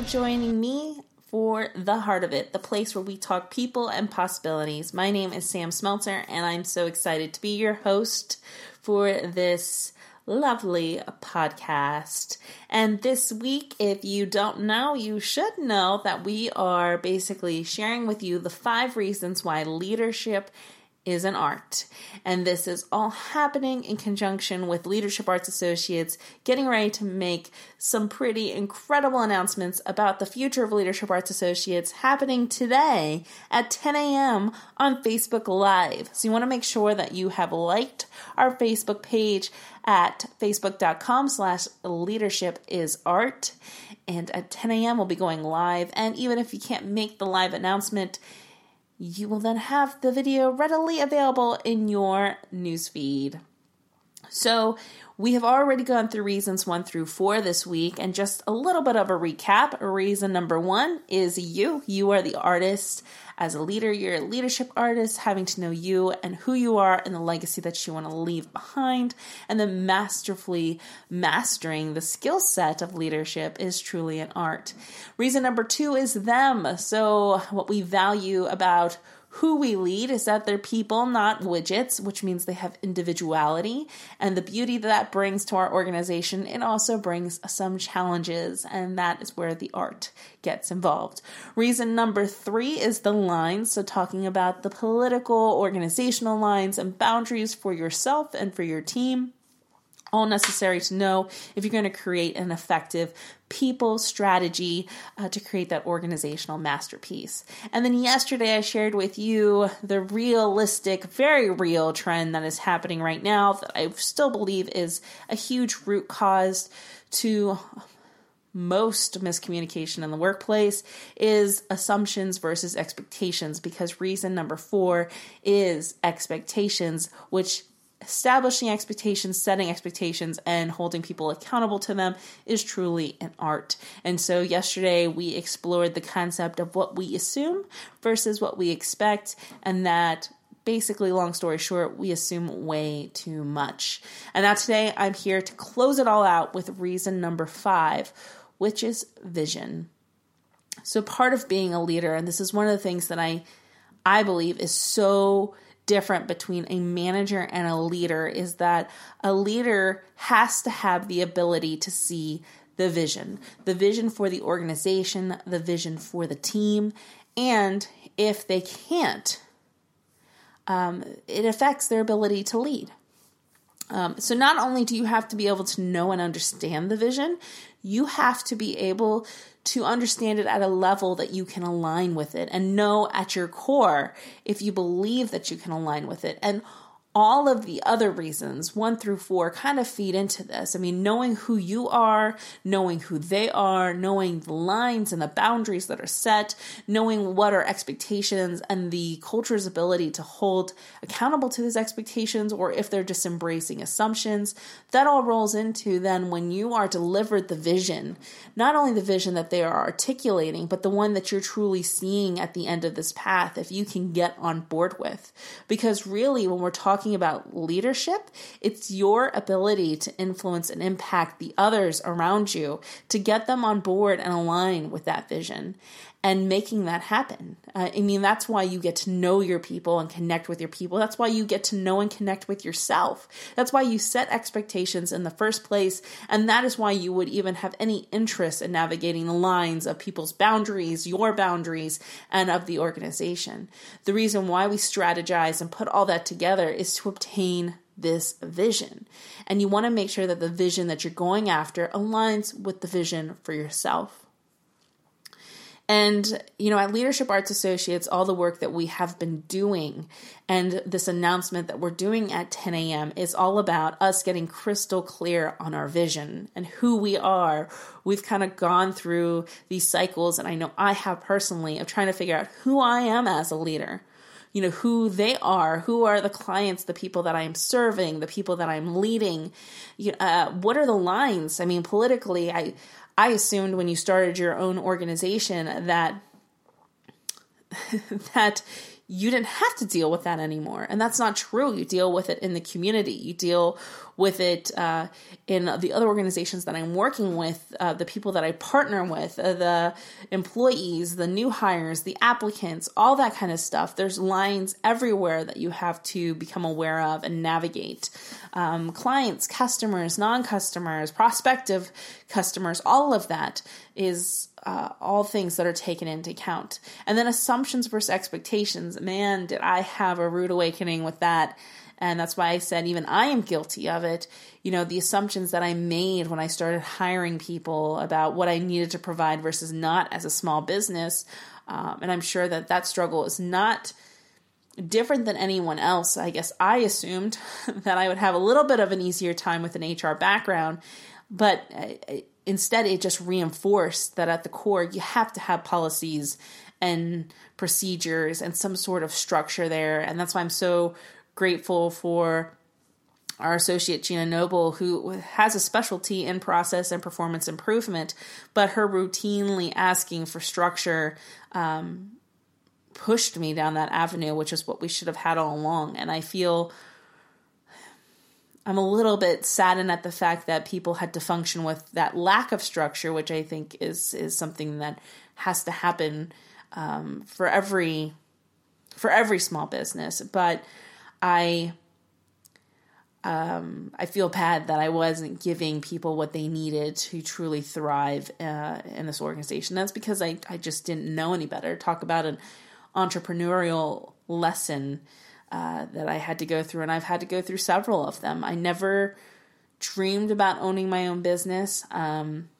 joining me for The Heart of It, the place where we talk people and possibilities. My name is Sam Smeltzer, and I'm so excited to be your host for this lovely podcast. And this week, if you don't know, you should know that we are basically sharing with you the five reasons why leadership is an art. And this is all happening in conjunction with Leadership Arts Associates getting ready to make some pretty incredible announcements about the future of Leadership Arts Associates happening today at 10 a.m. on Facebook Live. So you want to make sure that you have liked our Facebook page at facebook.com slash leadership is art. And at 10 a.m. we'll be going live. And even if you can't make the live announcement, you will then have the video readily available in your newsfeed. So, we have already gone through reasons one through four this week, and just a little bit of a recap. Reason number one is you. You are the artist. As a leader, you're a leadership artist, having to know you and who you are and the legacy that you want to leave behind. And then masterfully mastering the skill set of leadership is truly an art. Reason number two is them. So, what we value about who we lead is that they're people, not widgets, which means they have individuality. And the beauty that, that brings to our organization, it also brings some challenges, and that is where the art gets involved. Reason number three is the lines. So, talking about the political, organizational lines and boundaries for yourself and for your team all necessary to know if you're going to create an effective people strategy uh, to create that organizational masterpiece. And then yesterday I shared with you the realistic, very real trend that is happening right now that I still believe is a huge root cause to most miscommunication in the workplace is assumptions versus expectations because reason number 4 is expectations which establishing expectations, setting expectations, and holding people accountable to them is truly an art. And so, yesterday we explored the concept of what we assume versus what we expect, and that basically, long story short, we assume way too much. And now today I'm here to close it all out with reason number five, which is vision. So, part of being a leader, and this is one of the things that I I believe is so different between a manager and a leader is that a leader has to have the ability to see the vision, the vision for the organization, the vision for the team, and if they can't, um, it affects their ability to lead. Um, so, not only do you have to be able to know and understand the vision, you have to be able to understand it at a level that you can align with it and know at your core if you believe that you can align with it. And all of the other reasons, one through four, kind of feed into this. I mean, knowing who you are, knowing who they are, knowing the lines and the boundaries that are set, knowing what are expectations and the culture's ability to hold accountable to those expectations, or if they're just embracing assumptions, that all rolls into then when you are delivered the vision, not only the vision that they are articulating, but the one that you're truly seeing at the end of this path, if you can get on board with. Because really, when we're talking talking about leadership, it's your ability to influence and impact the others around you to get them on board and align with that vision and making that happen. Uh, I mean, that's why you get to know your people and connect with your people. That's why you get to know and connect with yourself. That's why you set expectations in the first place. And that is why you would even have any interest in navigating the lines of people's boundaries, your boundaries, and of the organization. The reason why we strategize and put all that together is to obtain this vision. And you want to make sure that the vision that you're going after aligns with the vision for yourself. And, you know, at Leadership Arts Associates, all the work that we have been doing and this announcement that we're doing at 10 a.m. is all about us getting crystal clear on our vision and who we are. We've kind of gone through these cycles, and I know I have personally, of trying to figure out who I am as a leader you know who they are who are the clients the people that i'm serving the people that i'm leading You uh, what are the lines i mean politically i I assumed when you started your own organization that that you didn't have to deal with that anymore. And that's not true. You deal with it in the community. You deal with it uh, in the other organizations that I'm working with, uh, the people that I partner with, uh, the employees, the new hires, the applicants, all that kind of stuff. There's lines everywhere that you have to become aware of and navigate. Um, clients, customers, non customers, prospective customers, all of that is uh, all things that are taken into account. And then assumptions versus expectations. Man, did I have a rude awakening with that. And that's why I said even I am guilty of it. You know, the assumptions that I made when I started hiring people about what I needed to provide versus not as a small business. Um, and I'm sure that that struggle is not different than anyone else. I guess I assumed that I would have a little bit of an easier time with an HR background, but instead it just reinforced that at the core you have to have policies and procedures and some sort of structure there. And that's why I'm so grateful for our associate Gina Noble, who has a specialty in process and performance improvement, but her routinely asking for structure um, pushed me down that avenue, which is what we should have had all along. And I feel I'm a little bit saddened at the fact that people had to function with that lack of structure, which I think is is something that has to happen um, for every for every small business. But I um, I feel bad that I wasn't giving people what they needed to truly thrive uh, in this organization. That's because I, I just didn't know any better. Talk about an entrepreneurial lesson uh, that I had to go through, and I've had to go through several of them. I never dreamed about owning my own business. Um,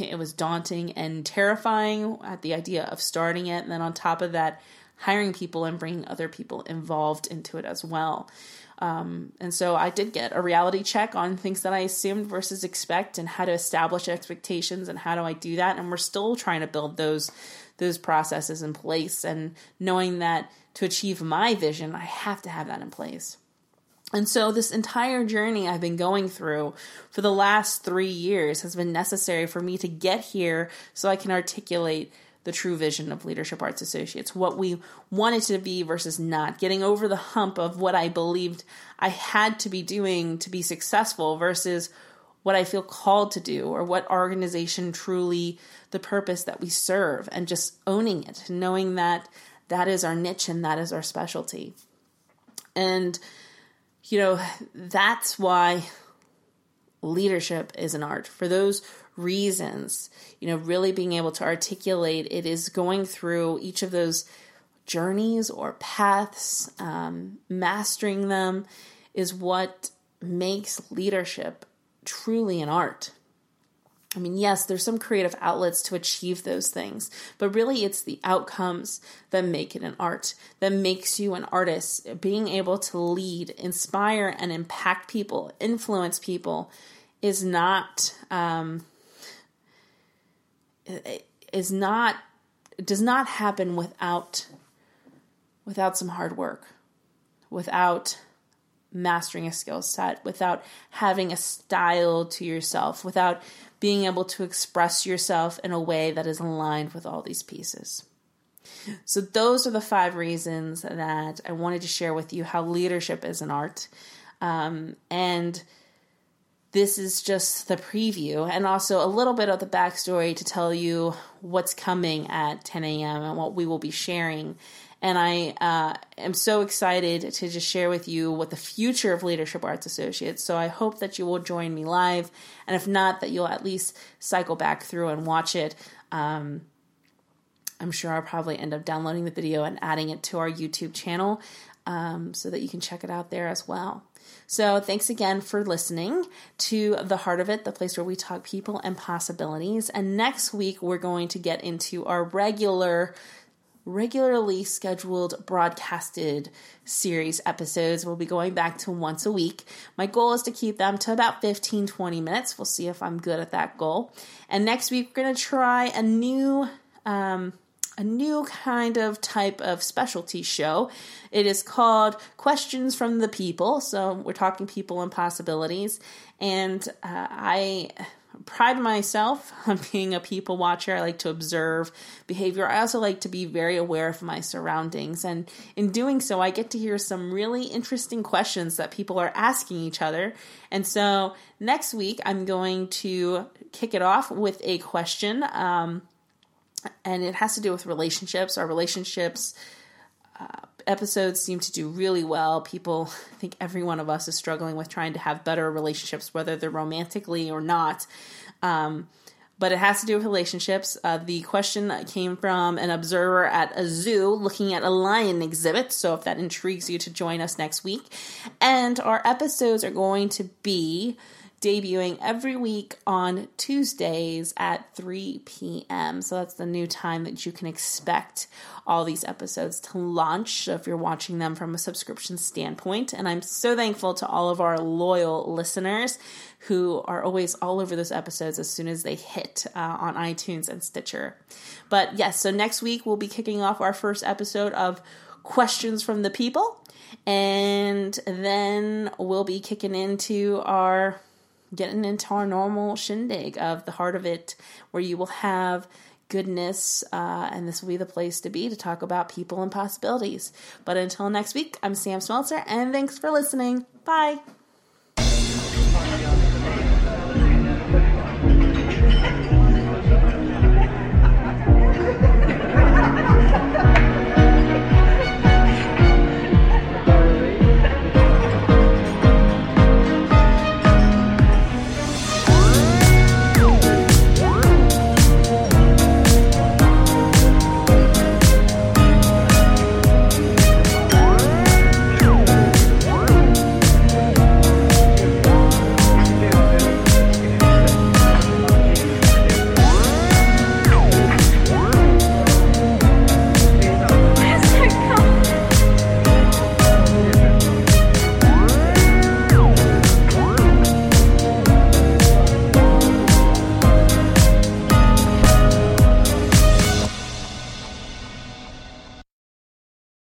it was daunting and terrifying at the idea of starting it, and then on top of that, hiring people and bringing other people involved into it as well. Um, and so I did get a reality check on things that I assumed versus expect, and how to establish expectations, and how do I do that. And we're still trying to build those those processes in place, and knowing that to achieve my vision, I have to have that in place. And so, this entire journey I've been going through for the last three years has been necessary for me to get here so I can articulate the true vision of Leadership Arts Associates, what we wanted to be versus not, getting over the hump of what I believed I had to be doing to be successful versus what I feel called to do or what organization truly the purpose that we serve, and just owning it, knowing that that is our niche and that is our specialty. And, you know, that's why leadership is an art. For those reasons, you know, really being able to articulate it is going through each of those journeys or paths, um, mastering them is what makes leadership truly an art. I mean, yes, there's some creative outlets to achieve those things, but really it's the outcomes that make it an art, that makes you an artist. Being able to lead, inspire, and impact people, influence people is not, um, is not, does not happen without, without some hard work, without mastering a skill set, without having a style to yourself, without being able to express yourself in a way that is aligned with all these pieces. So, those are the five reasons that I wanted to share with you how leadership is an art. Um, and this is just the preview and also a little bit of the backstory to tell you what's coming at 10 a.m. and what we will be sharing and I uh, am so excited to just share with you what the future of Leadership Arts Associates. So I hope that you will join me live, and if not, that you'll at least cycle back through and watch it. Um, I'm sure I'll probably end up downloading the video and adding it to our YouTube channel um, so that you can check it out there as well. So, thanks again for listening to The Heart of It, the place where we talk people and possibilities. And next week, we're going to get into our regular regularly scheduled broadcasted series episodes. We'll be going back to once a week. My goal is to keep them to about 15 20 minutes. We'll see if I'm good at that goal. And next week, we're going to try a new. Um, a new kind of type of specialty show. It is called Questions from the People. So we're talking people and possibilities. And uh, I pride myself on being a people watcher. I like to observe behavior. I also like to be very aware of my surroundings. And in doing so, I get to hear some really interesting questions that people are asking each other. And so next week, I'm going to kick it off with a question. Um, and it has to do with relationships. Our relationships. Uh, episodes seem to do really well. People, think every one of us is struggling with trying to have better relationships, whether they're romantically or not. Um, but it has to do with relationships. Uh, the question came from an observer at a zoo looking at a lion exhibit. So if that intrigues you to join us next week. And our episodes are going to be debuting every week on Tuesdays at 3 p.m. So that's the new time that you can expect all these episodes to launch if you're watching them from a subscription standpoint. And I'm so thankful to all of our loyal listeners who are always all over those episodes as soon as they hit uh, on iTunes and Stitcher. But yes, so next week we'll be kicking off our first episode of Questions from the People. And then we'll be kicking into our getting into our normal shindig of the heart of it, where you will have goodness, uh, and this will be the place to be to talk about people and possibilities. But until next week, I'm Sam Smeltzer, and thanks for listening. Bye.